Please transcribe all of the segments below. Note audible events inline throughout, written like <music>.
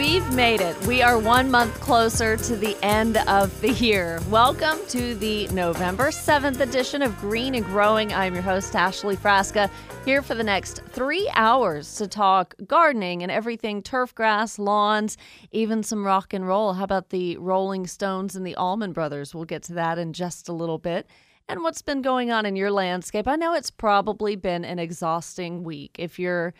We've made it. We are one month closer to the end of the year. Welcome to the November 7th edition of Green and Growing. I'm your host, Ashley Frasca, here for the next three hours to talk gardening and everything turf grass, lawns, even some rock and roll. How about the Rolling Stones and the Allman Brothers? We'll get to that in just a little bit. And what's been going on in your landscape? I know it's probably been an exhausting week. If you're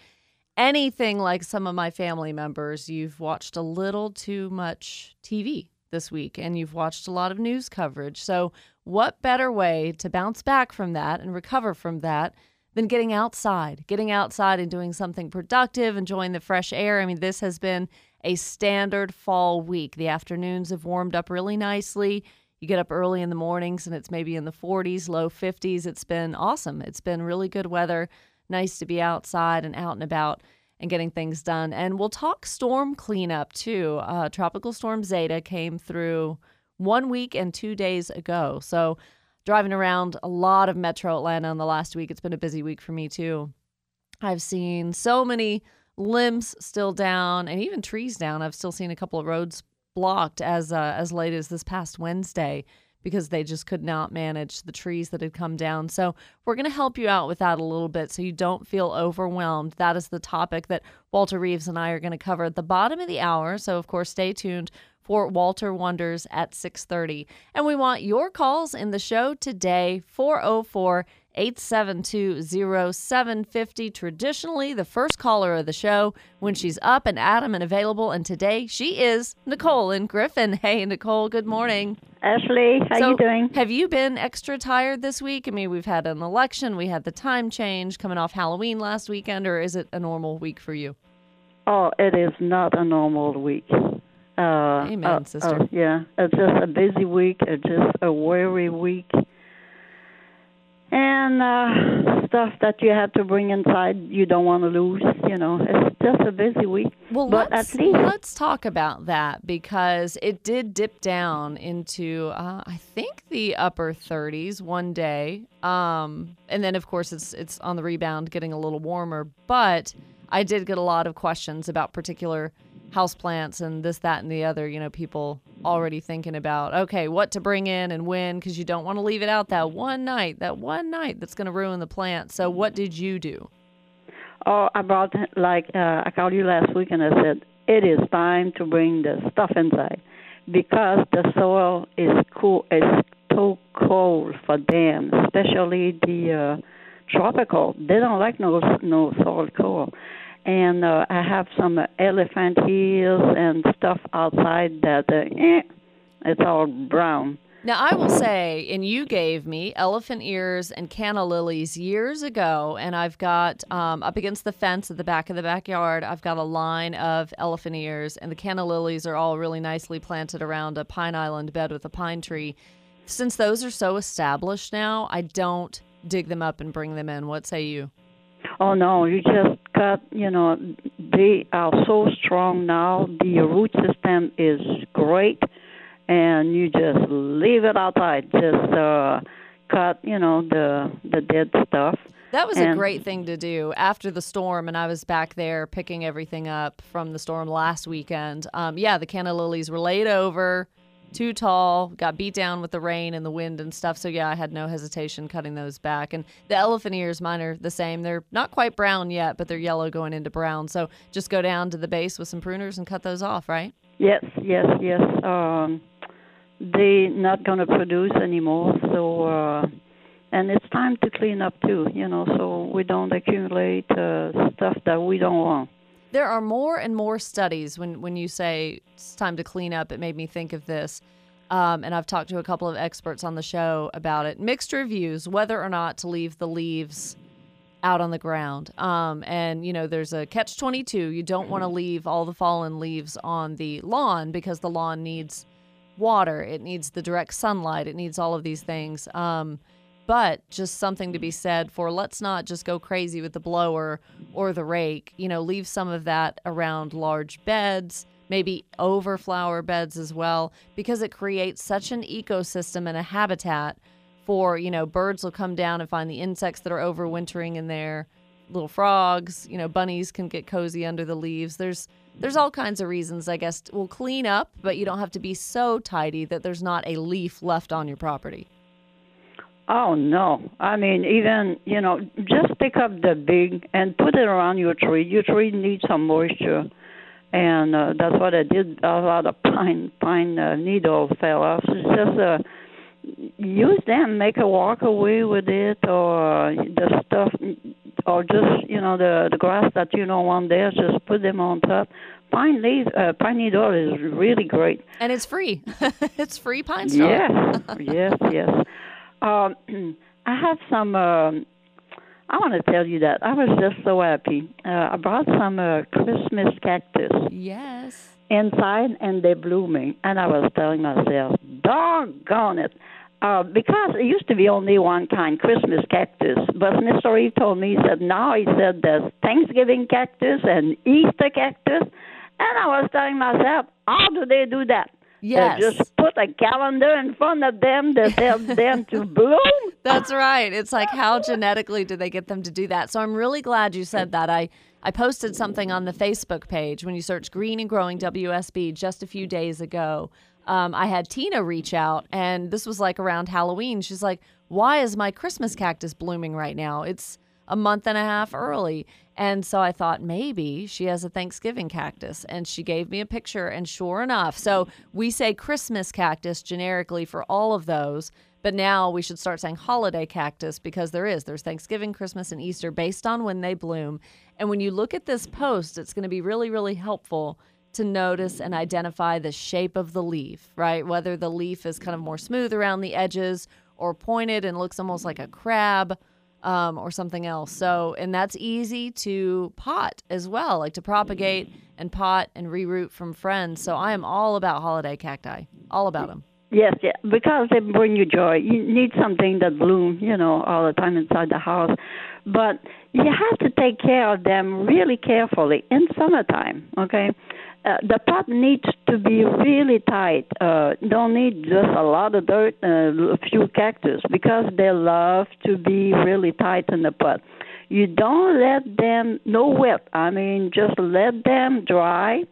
anything like some of my family members, you've watched a little too much TV this week and you've watched a lot of news coverage. So, what better way to bounce back from that and recover from that than getting outside, getting outside and doing something productive, enjoying the fresh air? I mean, this has been a standard fall week. The afternoons have warmed up really nicely. You get up early in the mornings and it's maybe in the 40s, low 50s. It's been awesome. It's been really good weather nice to be outside and out and about and getting things done. And we'll talk storm cleanup too. Uh, Tropical Storm Zeta came through one week and two days ago. So, driving around a lot of metro Atlanta in the last week, it's been a busy week for me too. I've seen so many limbs still down and even trees down. I've still seen a couple of roads blocked as uh, as late as this past Wednesday because they just could not manage the trees that had come down. So, we're going to help you out with that a little bit so you don't feel overwhelmed. That is the topic that Walter Reeves and I are going to cover at the bottom of the hour. So, of course, stay tuned for Walter Wonders at 6:30. And we want your calls in the show today 404 872-0750 traditionally the first caller of the show when she's up and Adam and available and today she is Nicole in Griffin. Hey Nicole, good morning. Ashley, how So, you doing? Have you been extra tired this week? I mean, we've had an election, we had the time change coming off Halloween last weekend, or is it a normal week for you? Oh, it is not a normal week. Uh, Amen, uh, sister. uh, yeah, it's just a busy week. It's just a weary week, and uh, stuff that you have to bring inside you don't want to lose. You know, it's just a busy week. Well, but let's, at least let's talk about that because it did dip down into uh, I think the upper 30s one day, um, and then of course it's it's on the rebound, getting a little warmer. But I did get a lot of questions about particular houseplants and this, that, and the other. You know, people already thinking about okay, what to bring in and when, because you don't want to leave it out that one night, that one night that's going to ruin the plant. So, what did you do? Oh, I brought like uh, I called you last week and I said it is time to bring the stuff inside because the soil is cool. is too cold for them, especially the uh, tropical. They don't like no no soil cold. And uh, I have some elephant ears and stuff outside that uh, eh, it's all brown. Now, I will say, and you gave me elephant ears and canna lilies years ago, and I've got um, up against the fence at the back of the backyard, I've got a line of elephant ears, and the canna lilies are all really nicely planted around a pine island bed with a pine tree. Since those are so established now, I don't dig them up and bring them in. What say you? Oh no, you just cut. You know, they are so strong now. The root system is great, and you just leave it outside. Just uh, cut. You know the the dead stuff. That was a great thing to do after the storm, and I was back there picking everything up from the storm last weekend. Um, yeah, the canna lilies were laid over, too tall, got beat down with the rain and the wind and stuff. So yeah, I had no hesitation cutting those back. And the elephant ears, mine are the same. They're not quite brown yet, but they're yellow going into brown. So just go down to the base with some pruners and cut those off, right? Yes, yes, yes. Um, they not gonna produce anymore. So. Uh, and it's time to clean up too, you know, so we don't accumulate uh, stuff that we don't want. There are more and more studies when, when you say it's time to clean up. It made me think of this. Um, and I've talked to a couple of experts on the show about it. Mixed reviews whether or not to leave the leaves out on the ground. Um, and, you know, there's a catch 22. You don't want to leave all the fallen leaves on the lawn because the lawn needs water, it needs the direct sunlight, it needs all of these things. Um, but just something to be said for let's not just go crazy with the blower or the rake. You know, leave some of that around large beds, maybe over flower beds as well, because it creates such an ecosystem and a habitat for, you know, birds will come down and find the insects that are overwintering in there. Little frogs, you know, bunnies can get cozy under the leaves. There's there's all kinds of reasons, I guess. We'll clean up, but you don't have to be so tidy that there's not a leaf left on your property. Oh no! I mean, even you know, just pick up the big and put it around your tree. Your tree needs some moisture, and uh, that's what I did. A lot of pine pine uh, needles fell off. It's just uh, use them, make a walk away with it, or the stuff, or just you know the the grass that you don't want there. Just put them on top. Pine leaf, uh, pine needle is really great. And it's free. <laughs> it's free pine straw. <laughs> Yes, yes, yes. Um, <clears throat> I have some. Um, I want to tell you that I was just so happy. Uh, I brought some uh, Christmas cactus Yes. inside, and they're blooming. And I was telling myself, "Doggone it!" Uh, because it used to be only one kind, Christmas cactus. But Mr. Reeve told me, he said, now he said there's Thanksgiving cactus and Easter cactus. And I was telling myself, how do they do that? Yes. Just put a calendar in front of them to tell <laughs> them to bloom. That's right. It's like how genetically do they get them to do that? So I'm really glad you said that. I I posted something on the Facebook page when you search Green and Growing WSB just a few days ago. Um, I had Tina reach out, and this was like around Halloween. She's like, "Why is my Christmas cactus blooming right now? It's a month and a half early." And so I thought maybe she has a Thanksgiving cactus, and she gave me a picture, and sure enough, so we say Christmas cactus generically for all of those. But now we should start saying holiday cactus because there is. There's Thanksgiving, Christmas, and Easter based on when they bloom. And when you look at this post, it's going to be really, really helpful to notice and identify the shape of the leaf, right? Whether the leaf is kind of more smooth around the edges or pointed and looks almost like a crab um, or something else. So, and that's easy to pot as well, like to propagate and pot and reroot from friends. So, I am all about holiday cacti, all about them. Yes, yeah, because they bring you joy. You need something that blooms, you know, all the time inside the house. But you have to take care of them really carefully in summertime, okay? Uh, the pot needs to be really tight. Uh, don't need just a lot of dirt, uh, a few cactus, because they love to be really tight in the pot. You don't let them no wet. I mean, just let them dry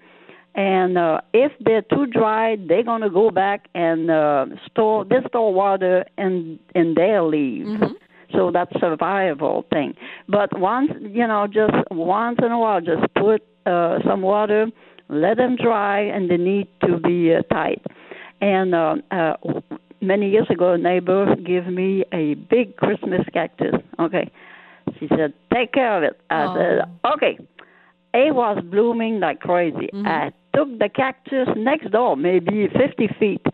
and uh, if they're too dry, they're gonna go back and uh, store they store water in in their leaves. Mm-hmm. So that's survival thing. But once you know, just once in a while, just put uh, some water, let them dry, and they need to be uh, tight. And uh, uh, many years ago, a neighbor gave me a big Christmas cactus. Okay, she said, "Take care of it." I Oh. said, "Okay." It was blooming like crazy. Mhm. I took the cactus next door, maybe 50 feet.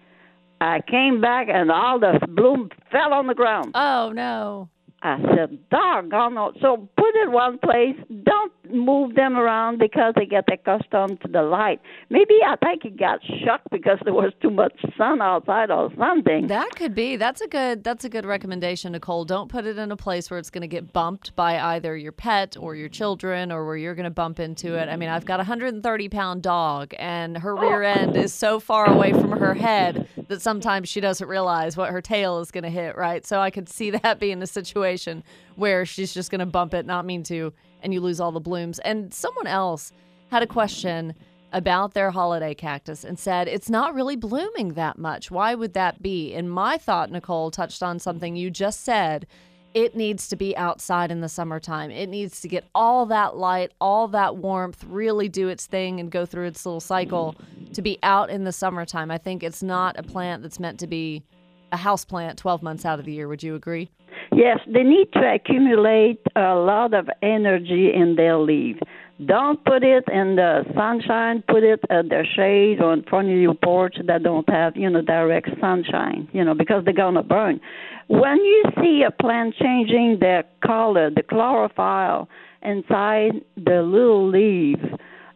I came back and all the bloom fell on the ground. Oh, no. I said, doggone. So put it one place. Don't move them around because they get accustomed to the light. Maybe I think he got shocked because there was too much sun outside or something. That could be. That's a good that's a good recommendation, Nicole. Don't put it in a place where it's going to get bumped by either your pet or your children or where you're going to bump into it. I mean, I've got a 130 pound dog and her rear oh. end is so far away from her head that sometimes she doesn't realize what her tail is going to hit, right? So I could see <laughs> that being a situation where she's just going to bump it, not mean to, and you lose all the blooms. And someone else had a question about their holiday cactus and said it's not really blooming that much. Why would that be? And my thought, Nicole, touched on something you just said. It needs to be outside in the summertime. It needs to get all that light, all that warmth, really do its thing and go through its little cycle to be out in the summertime. I think it's not a plant that's meant to be a house plant 12 months out of the year. Would you agree? Yes, they need to accumulate a lot of energy in their leaf. Don't put it in the sunshine. Put it at the shade or in front of your porch that don't have, you know, direct sunshine, you know, because they're gonna burn. When you see a plant changing their color, the chlorophyll inside the little leaf,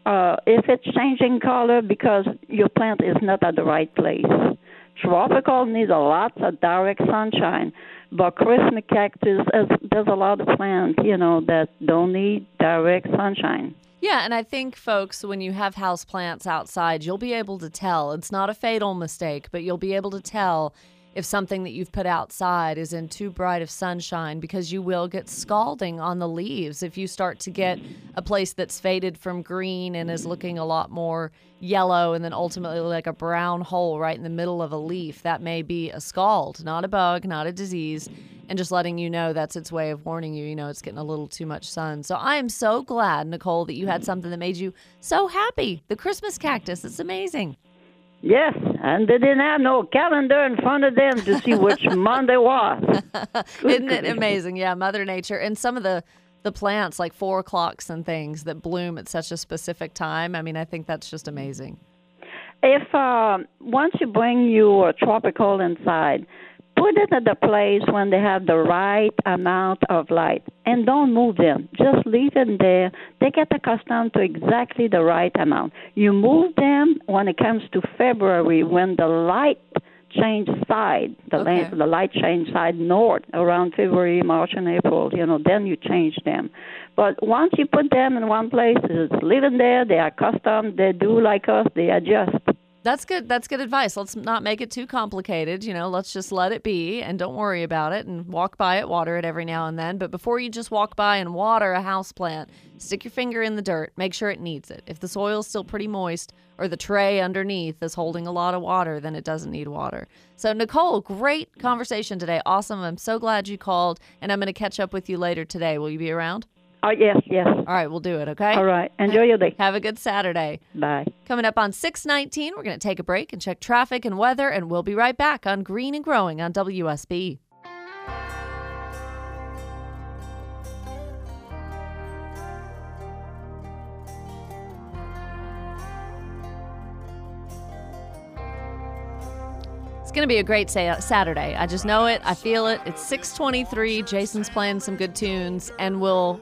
uh, if it's changing color because your plant is not at the right place, Tropical needs a lot of direct sunshine, but Christmas cactus, there's a lot of plants, you know, that don't need direct sunshine. Yeah, and I think folks, when you have house plants outside, you'll be able to tell. It's not a fatal mistake, but you'll be able to tell if something that you've put outside is in too bright of sunshine because you will get scalding on the leaves if you start to get a place that's faded from green and is looking a lot more yellow and then ultimately like a brown hole right in the middle of a leaf that may be a scald not a bug not a disease and just letting you know that's its way of warning you you know it's getting a little too much sun so i am so glad nicole that you had something that made you so happy the christmas cactus it's amazing Yes, and they didn't have no calendar in front of them to see which <laughs> month it was. <laughs> Isn't it amazing? Yeah, Mother Nature and some of the the plants like four o'clocks and things that bloom at such a specific time. I mean, I think that's just amazing. If uh, once you bring your tropical inside, put it at the place when they have the right amount of light and don't move them. Just leave them there. They get accustomed to exactly the right amount. You move them when it comes to February when the light change side, the, okay. la- the light change side north around February, March, and April. You know, then you change them. But once you put them in one place, it's living there. They are accustomed. They do like us. They adjust. That's good. That's good advice. Let's not make it too complicated. You know, let's just let it be and don't worry about it and walk by it, water it every now and then. But before you just walk by and water a house plant, stick your finger in the dirt. Make sure it needs it. If the soil's still pretty moist or the tray underneath is holding a lot of water, then it doesn't need water. So, Nicole, great conversation today. Awesome. I'm so glad you called, and I'm going to catch up with you later today. Will you be around? Oh, yes, yes. All right, we'll do it, okay? All right. Enjoy your day. Have a good Saturday. Bye. Coming up on 619, we're going to take a break and check traffic and weather, and we'll be right back on Green and Growing on WSB. Going to be a great sa- Saturday. I just know it. I feel it. It's 623. Jason's playing some good tunes, and we'll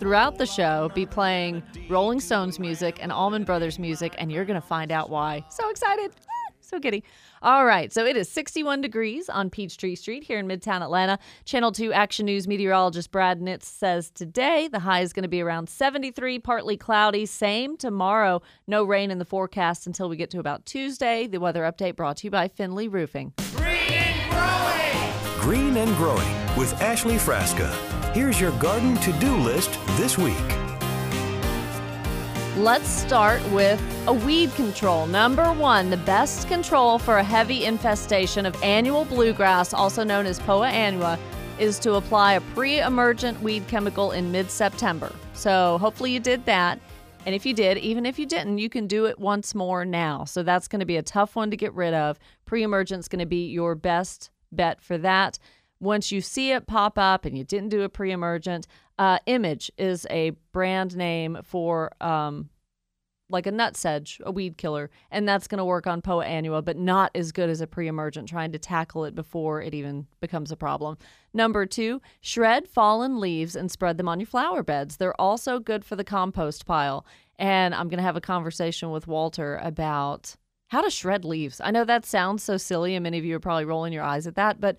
throughout the show be playing Rolling Stones music and Allman Brothers music, and you're going to find out why. So excited. So giddy. All right, so it is 61 degrees on Peachtree Street here in Midtown Atlanta. Channel 2 Action News meteorologist Brad Nitz says today the high is going to be around 73, partly cloudy. Same tomorrow. No rain in the forecast until we get to about Tuesday. The weather update brought to you by Finley Roofing. Green and growing. Green and growing with Ashley Frasca. Here's your garden to do list this week. Let's start with a weed control. Number one, the best control for a heavy infestation of annual bluegrass, also known as Poa annua, is to apply a pre emergent weed chemical in mid September. So hopefully you did that. And if you did, even if you didn't, you can do it once more now. So that's going to be a tough one to get rid of. Pre emergent is going to be your best bet for that. Once you see it pop up and you didn't do a pre emergent, uh, Image is a brand name for um, like a nutsedge, a weed killer, and that's going to work on Poa annua, but not as good as a pre emergent, trying to tackle it before it even becomes a problem. Number two, shred fallen leaves and spread them on your flower beds. They're also good for the compost pile. And I'm going to have a conversation with Walter about how to shred leaves. I know that sounds so silly, and many of you are probably rolling your eyes at that, but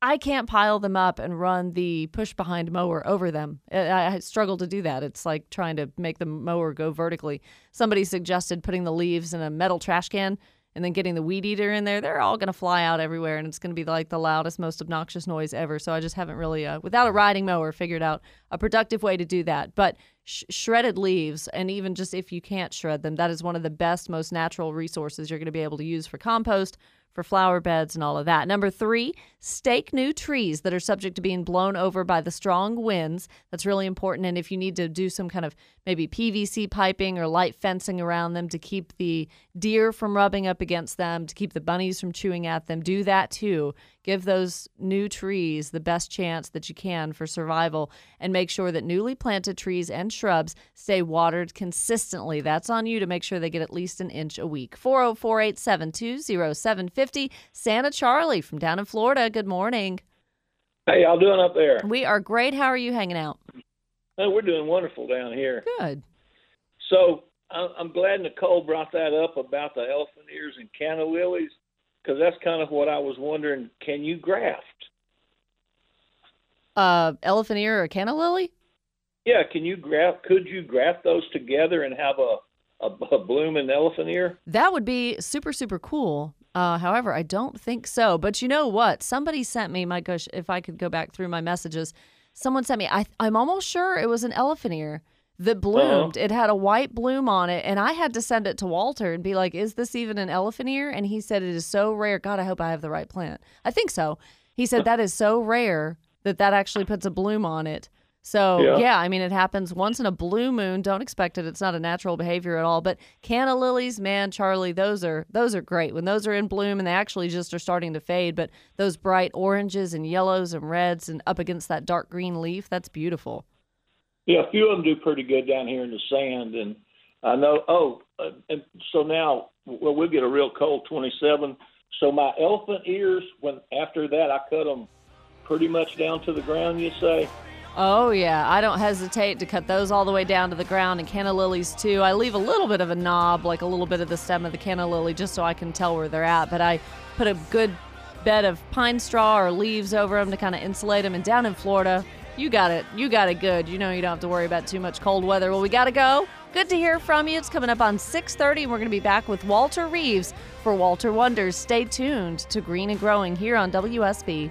I can't pile them up and run the push behind mower over them. I, struggle to do that. It's like trying to make the mower go vertically. Somebody suggested putting the leaves in a metal trash can and then getting the weed eater in there. They're all going to fly out everywhere and it's going to be like the loudest, most obnoxious noise ever. So I just haven't really, uh, without a riding mower, figured out a productive way to do that. But sh- shredded leaves, and even just if you can't shred them, that is one of the best, most natural resources you're going to be able to use for compost for flower beds and all of that. Number three, stake new trees that are subject to being blown over by the strong winds. That's really important. And if you need to do some kind of maybe PVC piping or light fencing around them to keep the deer from rubbing up against them, to keep the bunnies from chewing at them, do that too. Give those new trees the best chance that you can for survival and make sure that newly planted trees and shrubs stay watered consistently. That's on you to make sure they get at least an inch a week. 404 872 0750. Santa Charlie from down in Florida. Good morning. Hey, y'all doing up there? We are great. How are you hanging out? Oh, we're doing wonderful down here. Good. So I'm glad Nicole brought that up about the elephant ears and canna lilies because that's kind of what I was wondering. Can you graft? Uh, elephant ear or canna lily? Yeah, can you graft? Could you graft those together and have a a, a blooming elephant ear? That would be super super cool. Uh, however, I don't think so. But you know what? Somebody sent me my gosh. If I could go back through my messages, someone sent me. I I'm almost sure it was an elephant ear that bloomed. Uh-huh. It had a white bloom on it, and I had to send it to Walter and be like, "Is this even an elephant ear?" And he said, "It is so rare. God, I hope I have the right plant. I think so." He said that is so rare that that actually puts a bloom on it. So yeah. Yeah. I mean, it happens once in a blue moon. Don't expect it. It's not a natural behavior at all. But canna lilies, man, Charlie, those are those are great when those are in bloom and they actually just are starting to fade. But those bright oranges and yellows and reds and up against that dark green leaf, that's beautiful. Yeah, a few of them do pretty good down here in the sand, and I know. Oh, uh, and so now, well, we'll get a real cold 27. So my elephant ears, when after that, I cut them pretty much down to the ground. You say? Oh yeah, I don't hesitate to cut those all the way down to the ground, and canna lilies too. I leave a little bit of a knob, like a little bit of the stem of the canna lily, just so I can tell where they're at. But I put a good bed of pine straw or leaves over them to kind of insulate them. And down in Florida, you got it. You got it good. You know you don't have to worry about too much cold weather. Well, we got to go. Good to hear from you. It's coming up on 6:30 and we're going to be back with Walter Reeves for Walter Wonders. Stay tuned to Green and Growing here on WSB.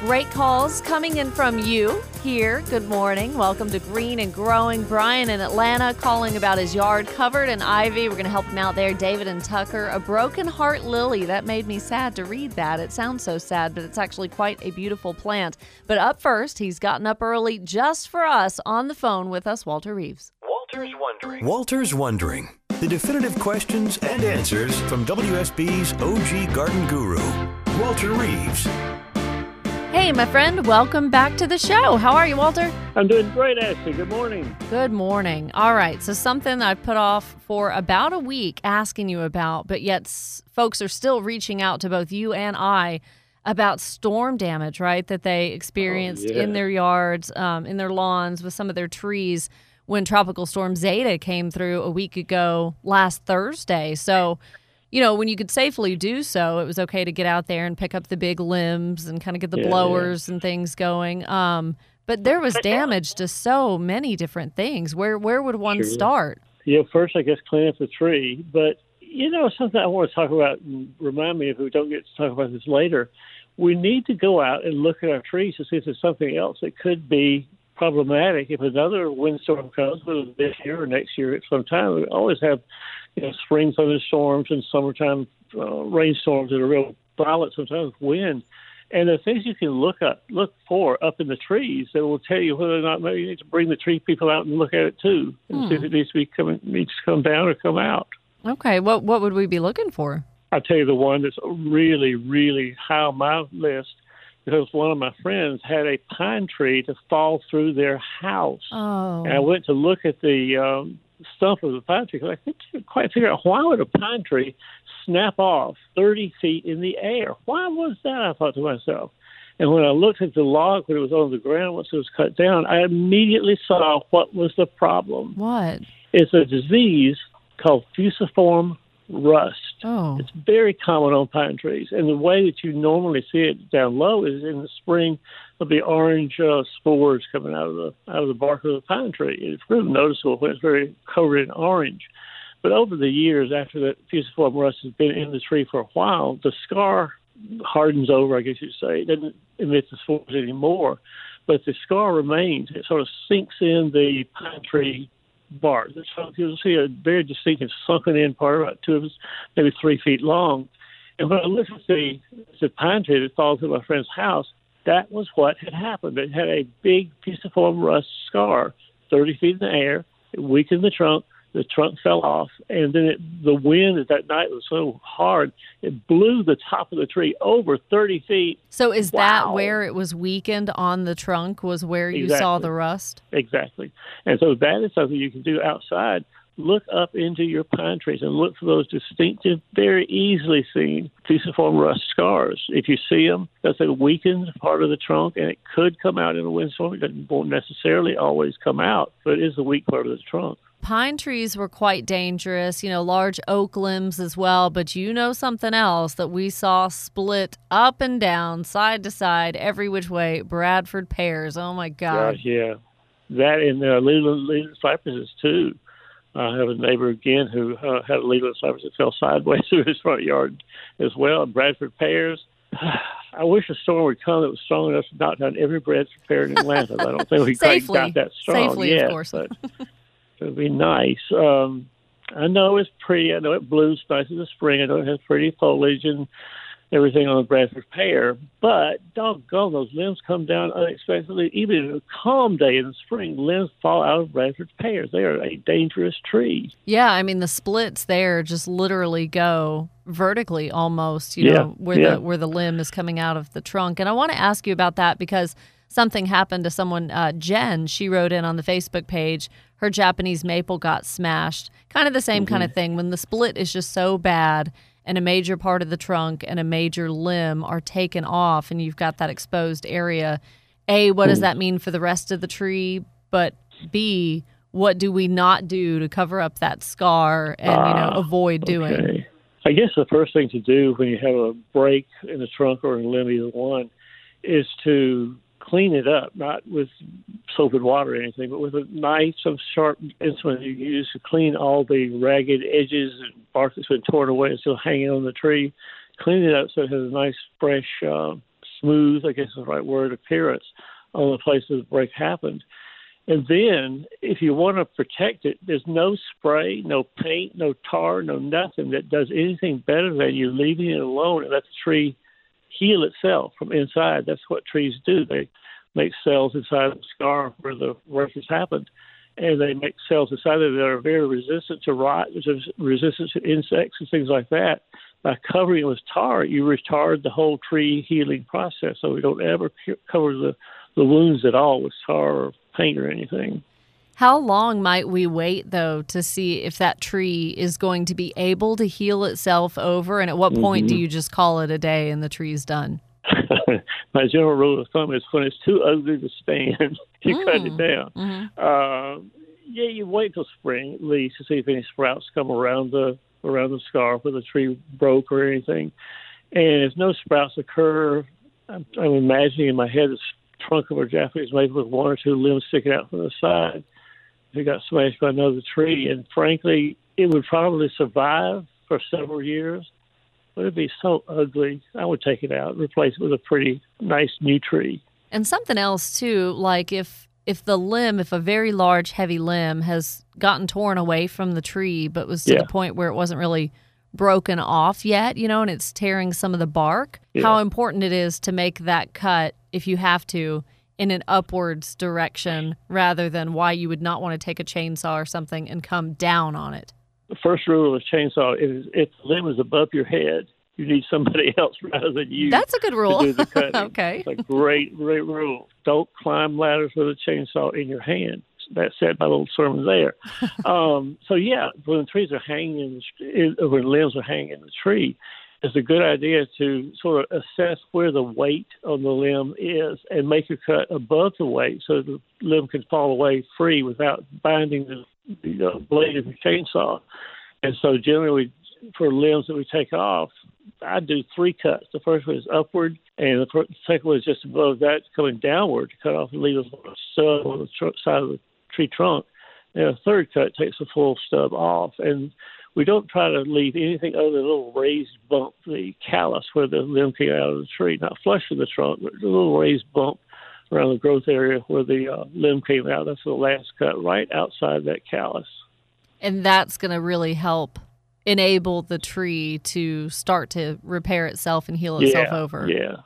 Great calls coming in from you here. Good morning. Welcome to Green and Growing. Brian in Atlanta calling about his yard covered in ivy. We're going to help him out there. David and Tucker, a broken heart lily. That made me sad to read that. It sounds so sad, but it's actually quite a beautiful plant. But up first, he's gotten up early just for us on the phone with us, Walter Reeves. Walter's Wondering. Walter's Wondering. The definitive questions and answers from WSB's OG garden guru, Walter Reeves. Hey, my friend, welcome back to the show. How are you, Walter? I'm doing great, Ashley. Good morning. Good morning. All right. So, something I put off for about a week asking you about, but yet s- folks are still reaching out to both you and I about storm damage, right? That they experienced yeah. in their yards, um, in their lawns, with some of their trees when Tropical Storm Zeta came through a week ago last Thursday. So, you know, when you could safely do so, it was okay to get out there and pick up the big limbs and kind of get the Yeah, yeah. blowers and things going. Um, but there was damage to so many different things. Where where would one Sure. start? Yeah, first I guess clean up the tree. But you know something I want to talk about remind me if we don't get to talk about this later. We need to go out and look at our trees to see if there's something else that could be problematic. If another windstorm comes, whether this year or next year at some time, we always have you know spring thunderstorms and summertime uh, rainstorms that are real violent sometimes with wind. And the things you can look up, look for up in the trees that will tell you whether or not maybe you need to bring the tree people out and look at it too, and see if it needs to be coming, needs to come down or come out. Okay, what what would we be looking for? I'll tell you the one that's really, really high on my list because one of my friends had a pine tree to fall through their house. Oh, And I went to look at the um, stump of the pine tree because I couldn't quite figure out why would a pine tree snap off 30 feet in the air? Why was that? I thought to myself. And when I looked at the log when it was on the ground once it was cut down, I immediately saw what was the problem. what? It's a disease called fusiform rust. Oh, It's very common on pine trees, and the way that you normally see it down low is in the spring. There'll be orange uh, spores coming out of the out of the bark of the pine tree. It's really noticeable when it's very covered in orange. But over the years, after that fusiform rust has been in the tree for a while, the scar hardens over. I guess you'd say it doesn't emit the spores anymore, but the scar remains. It sort of sinks in the pine tree bark. So you'll see a very distinctive sunken in part, about two of us, maybe three feet long. And when I looked at the, the pine tree that fell through my friend's house, that was what had happened. It had a big fusiform rust scar, 30 feet in the air. It weakened the trunk. The trunk fell off, and then it, the wind that night was so hard it blew the top of the tree over 30 feet. So is that where it was weakened on the trunk? Was where you saw the rust? Exactly. And so that is something you can do outside. Look up into your pine trees and look for those distinctive, very easily seen fusiform rust scars. If you see them, that's a weakened part of the trunk, and it could come out in a windstorm. It doesn't- won't necessarily always come out, but it is a weak part of the trunk. Pine trees were quite dangerous, you know, large oak limbs as well. But you know something else that we saw split up and down, side to side, every which way Bradford pears. Oh my God. Gosh, yeah. That and uh, Leyland, Leyland cypresses, too. I have a neighbor again who uh, had a Leyland cypress that fell sideways <laughs> through his front yard as well. And Bradford pears. <sighs> I wish a storm would come that was strong enough to knock down every Bradford pear in Atlanta. I don't think we quite got that strong Safely, of course. but <laughs> it would be nice. Um, I know it's pretty. I know it blooms nice in the spring. I know it has pretty foliage and everything on the Bradford pear, but doggone, those limbs come down unexpectedly. Even in a calm day in the spring, limbs fall out of Bradford pears. They are a dangerous tree. Yeah, I mean the splits there just literally go vertically almost, you Yeah, know, where yeah. the where the limb is coming out of the trunk. And I want to ask you about that because something happened to someone uh, Jen, she wrote in on the Facebook page, her Japanese maple got smashed. Kind of the same kind of thing when the split is just so bad and a major part of the trunk and a major limb are taken off and you've got that exposed area. A, what does that mean for the rest of the tree? But B, what do we not do to cover up that scar and you know Ah, avoid doing? Okay. I guess the first thing to do when you have a break in the trunk or in the limb, either one, is to clean it up, not with soap and water or anything, but with a knife, some sharp instrument you use to clean all the ragged edges and bark that's been torn away and still hanging on the tree. Clean it up so it has a nice, fresh, uh, smooth, I guess is the right word, appearance on the place where the break happened. And then, if you want to protect it, there's no spray, no paint, no tar, no nothing that does anything better than you leaving it alone and let the tree heal itself from inside. That's what trees do. They make cells inside the scar where the work has happened, and they make cells inside there that are very resistant to rot, resistant to insects and things like that. By covering it with tar, you retard the whole tree healing process. So we don't ever cover the, the wounds at all with tar or paint or anything. How long might we wait though to see if that tree is going to be able to heal itself over and at what point Mm-hmm. do you just call it a day and the tree's done? <laughs> My general rule of thumb is when it's too ugly to stand, <laughs> you cut Mm. it down. Mm-hmm. Uh, yeah, you wait till spring at least to see if any sprouts come around the around the scar where the tree broke or anything. And if no sprouts occur, I'm, I'm imagining in my head this trunk of a Japanese maple with one or two limbs sticking out from the side. If it got smashed by another tree, and frankly, it would probably survive for several years. But it'd be so ugly. I would take it out, replace it with a pretty nice new tree. And something else too, like if if the limb, if a very large heavy limb has gotten torn away from the tree but was to Yeah. the point where it wasn't really broken off yet, you know, and it's tearing some of the bark, how important it is to make that cut if you have to in an upwards direction rather than why you would not want to take a chainsaw or something and come down on it. The first rule of a chainsaw is if the limb is above your head, you need somebody <laughs> else rather than you. That's a good rule. To do the <laughs> cutting. okay. It's a great, great rule. Don't climb ladders with a chainsaw in your hand. That's said my little sermon there. <laughs> um, so yeah, when the trees are hanging, in the, when limbs are hanging in the tree, it's a good idea to sort of assess where the weight on the limb is and make your cut above the weight so the limb can fall away free without binding the, the uh, blade of your chainsaw. And so generally, for limbs that we take off, I do three cuts. The first one is upward, and the second one is just above that, coming downward to cut off and leave a stub on the tr- side of the tree trunk. And a third cut takes the full stub off. And we don't try to leave anything other than a little raised bump, the callus where the limb came out of the tree, not flush with the trunk, but a little raised bump around the growth area where the uh, limb came out. That's the last cut, right outside that callus. And that's going to really help enable the tree to start to repair itself and heal itself yeah, over. Yeah.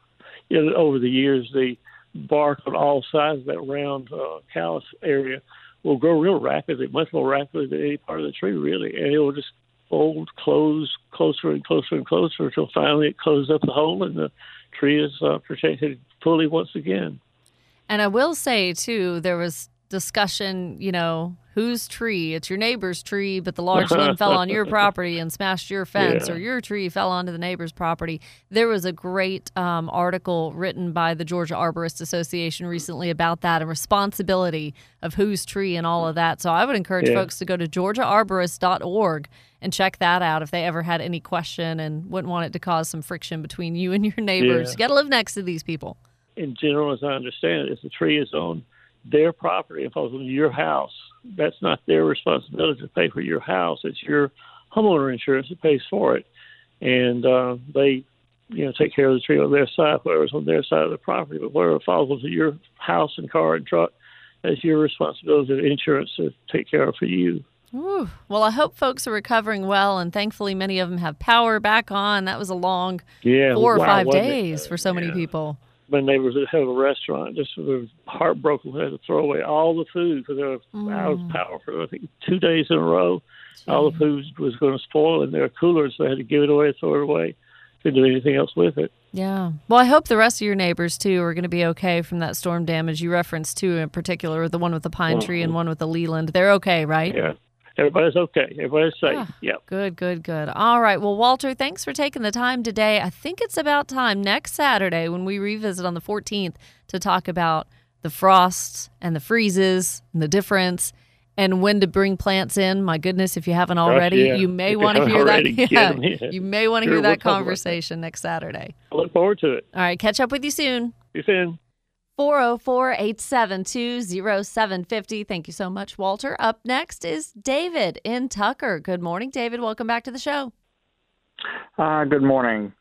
Yeah, over the years, the bark on all sides of that round uh, callus area will grow real rapidly, much more rapidly than any part of the tree, really, and it will just fold, close closer and closer and closer until finally it closes up the hole and the tree is uh, protected fully once again. And I will say too, there was discussion, you know, whose tree? It's your neighbor's tree, but the large limb fell on your <laughs> property and smashed your fence, Yeah. or your tree fell onto the neighbor's property. There was a great um, article written by the Georgia Arborist Association recently about that and responsibility of whose tree and all of that. So I would encourage Yeah. folks to go to georgiaarborist.org and check that out if they ever had any question and wouldn't want it to cause some friction between you and your neighbors. Yeah. You got to live next to these people. in general, as I understand it, if the tree is on their property and falls on your house, that's not their responsibility to pay for your house. It's your homeowner insurance that pays for it, and uh, they, you know, take care of the tree on their side, whatever's on their side of the property. But whatever falls onto your house and car and truck, that's your responsibility of insurance to take care of for you. Ooh. Well, I hope folks are recovering well, and thankfully, many of them have power back on. That was a long Yeah, four or wow, five wasn't it? days for so many people. my neighbors that have a restaurant just were heartbroken. They had to throw away all the food because they were out of power for mm. I think two days in a row. All the food was going to spoil in their coolers. So they had to give it away, throw it away. Couldn't do anything else with it. Yeah. Well, I hope the rest of your neighbors too are going to be okay from that storm damage you referenced too, in particular, the one with the pine tree and mm. one with the Leyland. They're okay, right? Yeah, everybody's okay. Everybody's safe. Ah. Yep. Good, good, good. All right. Well, Walter, thanks for taking the time today. I think it's about time next Saturday when we revisit on the 14th to talk about the frosts and the freezes and the difference and when to bring plants in. My goodness, if you haven't already, yeah. you may want to hear that. Yeah, you may want to Sure, hear we'll that that. conversation next Saturday. I look forward to it. All right. Catch up with you soon. You soon. 404 872 0750. Thank you so much, Walter. Up next is David in Tucker. Good morning, David. Welcome back to the show. Uh, good morning.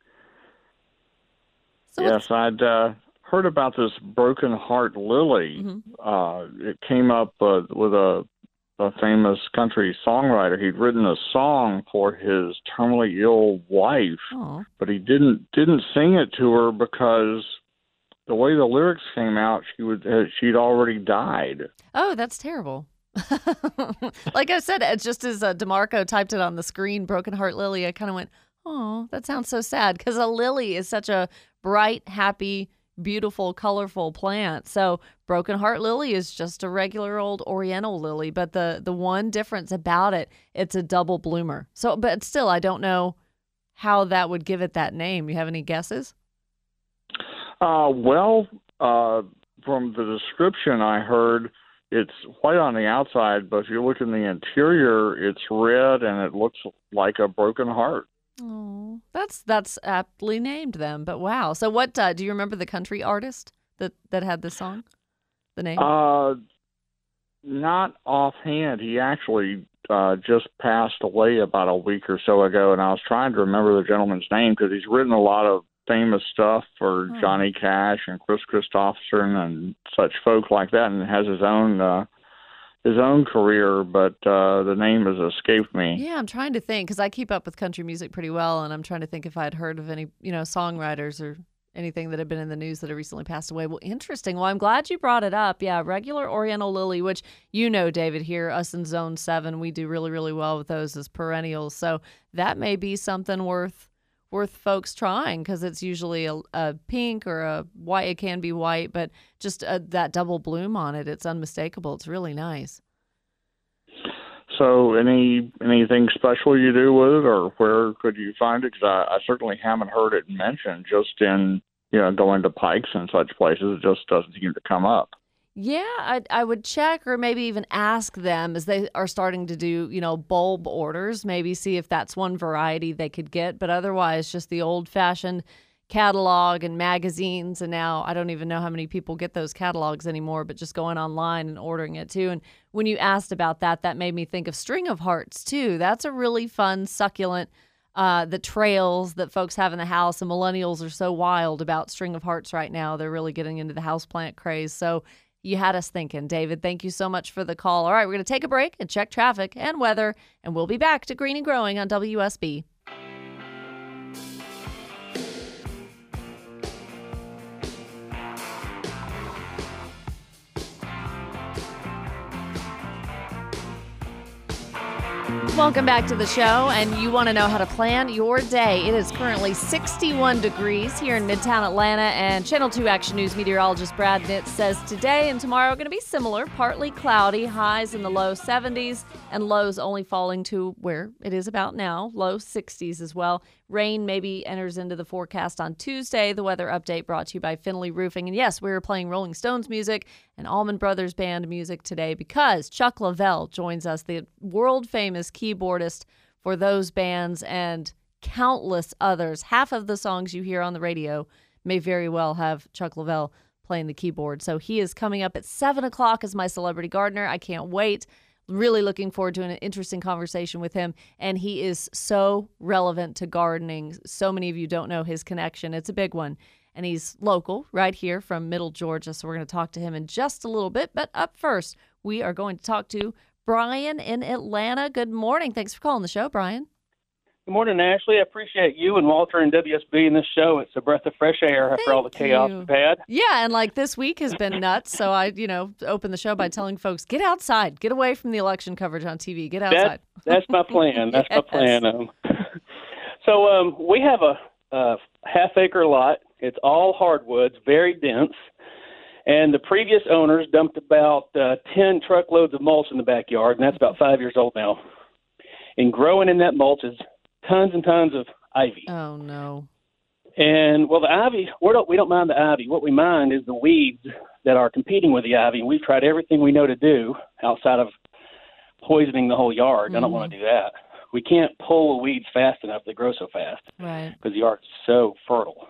So yes, I'd uh, heard about this broken heart lily. Mhm. Uh, it came up uh, with a, a famous country songwriter. He'd written a song for his terminally ill wife, Aw. but he didn't didn't sing it to her because the way the lyrics came out, she would uh, she'd already died. Oh, that's terrible. <laughs> like I said, just as uh, Demarco typed it on the screen, Broken Heart Lily, I kind of went, oh, that sounds so sad because a lily is such a bright, happy, beautiful, colorful plant. So Broken Heart Lily is just a regular old Oriental lily, but the the one difference about it, it's a double bloomer. So, but still, I don't know how that would give it that name. You have any guesses? Uh, well, uh, from the description I heard, it's white on the outside, but if you look in the interior, it's red and it looks like a broken heart. Oh, that's that's aptly named them. But wow. So what uh, do you remember the country artist that that had this song? The name? Uh, not offhand. He actually uh, just passed away about a week or so ago, and I was trying to remember the gentleman's name because he's written a lot of famous stuff for Oh. Johnny Cash and Kris Kristofferson and such folk like that, and has his own uh, his own career. But uh, the name has escaped me. yeah, I'm trying to think because I keep up with country music pretty well, and I'm trying to think if I'd heard of any you know songwriters or anything that had been in the news that have recently passed away. Well, interesting. Well, I'm glad you brought it up. Yeah, regular Oriental lily, which you know, David, here us in Zone Seven, we do really really well with those as perennials. So that may be something worth worth folks trying because it's usually a, a pink or a white. It can be white, but just uh that double bloom on it, it's unmistakable. It's really nice. So, any anything special you do with it, or where could you find it? Because I, I certainly haven't heard it mentioned. Just in you know going to Pikes and such places, it just doesn't seem to come up. Yeah, I I would check or maybe even ask them as they are starting to do, you know, bulb orders, maybe see if that's one variety they could get, but otherwise just the old-fashioned catalog and magazines and now I don't even know how many people get those catalogs anymore, but just going online and ordering it too. And when you asked about that, that made me think of string of hearts too. That's a really fun succulent uh, the trails that folks have in the house. And millennials are so wild about string of hearts right now. They're really getting into the houseplant craze. So you had us thinking, David. Thank you so much for the call. All right, we're going to take a break and check traffic and weather, and we'll be back to Green and Growing on WSB. Welcome back to the show, and you want to know how to plan your day. It is currently 61 degrees here in Midtown Atlanta, and Channel 2 Action News meteorologist Brad Nitz says today and tomorrow are going to be similar, partly cloudy, highs in the low 70s, and lows only falling to where it is about now, low 60s as well. Rain maybe enters into the forecast on Tuesday. The weather update brought to you by Finley Roofing. And yes, we are playing Rolling Stones music and Allman Brothers Band music today because Chuck Leavell joins us, the world famous keyboardist for those bands and countless others. Half of the songs you hear on the radio may very well have Chuck Leavell playing the keyboard. So he is coming up at 7 o'clock as my celebrity gardener. I can't wait. Really looking forward to an interesting conversation with him. And he is so relevant to gardening. So many of you don't know his connection. It's a big one. And he's local, right here from Middle Georgia. So we're going to talk to him in just a little bit. But up first, we are going to talk to Brian in Atlanta. Good morning. Thanks for calling the show, Brian. Good morning, Ashley. I appreciate you and Walter and WSB in this show. It's a breath of fresh air after all the chaos you. we've had. Yeah, and like this week has been nuts. So I, you know, open the show by telling folks get outside, get away from the election coverage on TV, get outside. That, that's my plan. <laughs> That's my plan. Um, <laughs> so um, we have a, a half acre lot. It's all hardwoods, very dense. And the previous owners dumped about uh, 10 truckloads of mulch in the backyard, and that's about five years old now. And growing in that mulch is tons and tons of ivy. Oh no. And well, the ivy, we don't we don't mind the ivy. What we mind is the weeds that are competing with the ivy. We've tried everything we know to do outside of poisoning the whole yard. I don't want to do that. We can't pull the weeds fast enough. They grow so fast Right. because the yard's so fertile.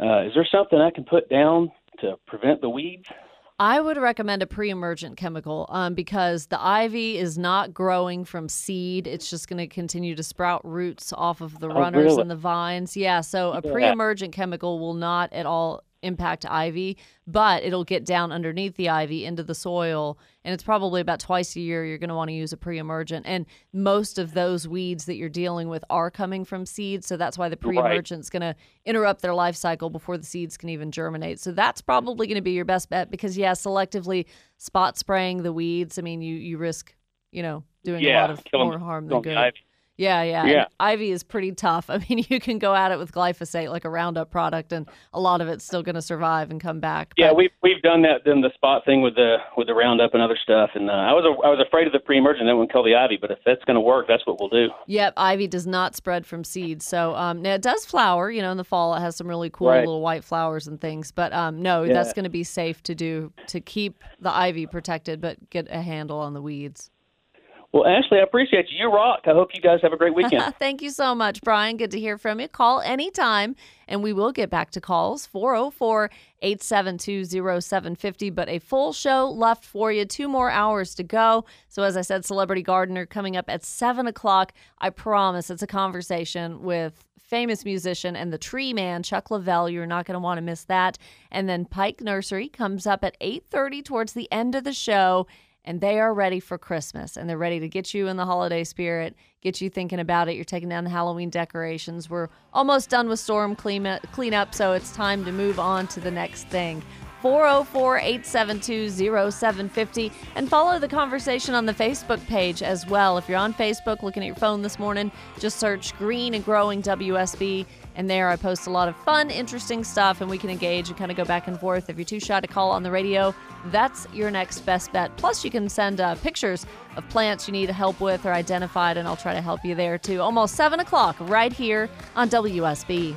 Uh, is there something I can put down to prevent the weeds? I would recommend a pre-emergent chemical um, because the ivy is not growing from seed. It's just going to continue to sprout roots off of the Oh, runners really? and the vines. Yeah, so a Yeah. pre-emergent chemical will not at all impact ivy, but it'll get down underneath the ivy into the soil. And it's probably about twice a year you're going to want to use a pre emergent. And most of those weeds that you're dealing with are coming from seeds. So that's why the pre emergent's going to interrupt their life cycle before the seeds can even germinate. So that's probably going to be your best bet because, yeah, selectively spot spraying the weeds, I mean, you, you risk, you know, doing a lot of more harm than good. ivy. Yeah, yeah. Yeah. And ivy is pretty tough. <laughs> I mean, you can go at it with glyphosate, like a Roundup product, and a lot of it's still going to survive and come back. Yeah, we've we've done that then the spot thing with the with the roundup and other stuff, and uh, I was I was afraid of the pre-emergent that would kill the ivy, but if that's going to work, that's what we'll do. Yep, ivy does not spread from seeds. So um, now it does flower. You know, in the fall it has some really cool Right. little white flowers and things. But um, no, Yeah. that's going to be safe to do to keep the ivy protected, but get a handle on the weeds. Well, Ashley, I appreciate you. You rock. I hope you guys have a great weekend. <laughs> Thank you so much, Brian. Good to hear from you. Call anytime, and we will get back to calls 404 872 0750. But a full show left for you. Two more hours to go. So, as I said, Celebrity Gardener coming up at 7 o'clock. I promise it's a conversation with famous musician and the tree man chuck leavell you're not going to want to miss that and then pike nursery comes up at 8.30 towards the end of the show and they are ready for Christmas and they're ready to get you in the holiday spirit, get you thinking about it. You're taking down the Halloween decorations. We're almost done with storm clean cleanup, so it's time to move on to the next thing. 404 872 0750 and follow the conversation on the Facebook page as well. If you're on Facebook looking at your phone this morning, just search Green and Growing WSB and there I post a lot of fun, interesting stuff, and we can engage and kind of go back and forth. If you're too shy to call on the radio, that's your next best bet. Plus, you can send uh, pictures of plants you need help with or identified, and I'll try to help you there too. Almost 7 o'clock right here on WSB.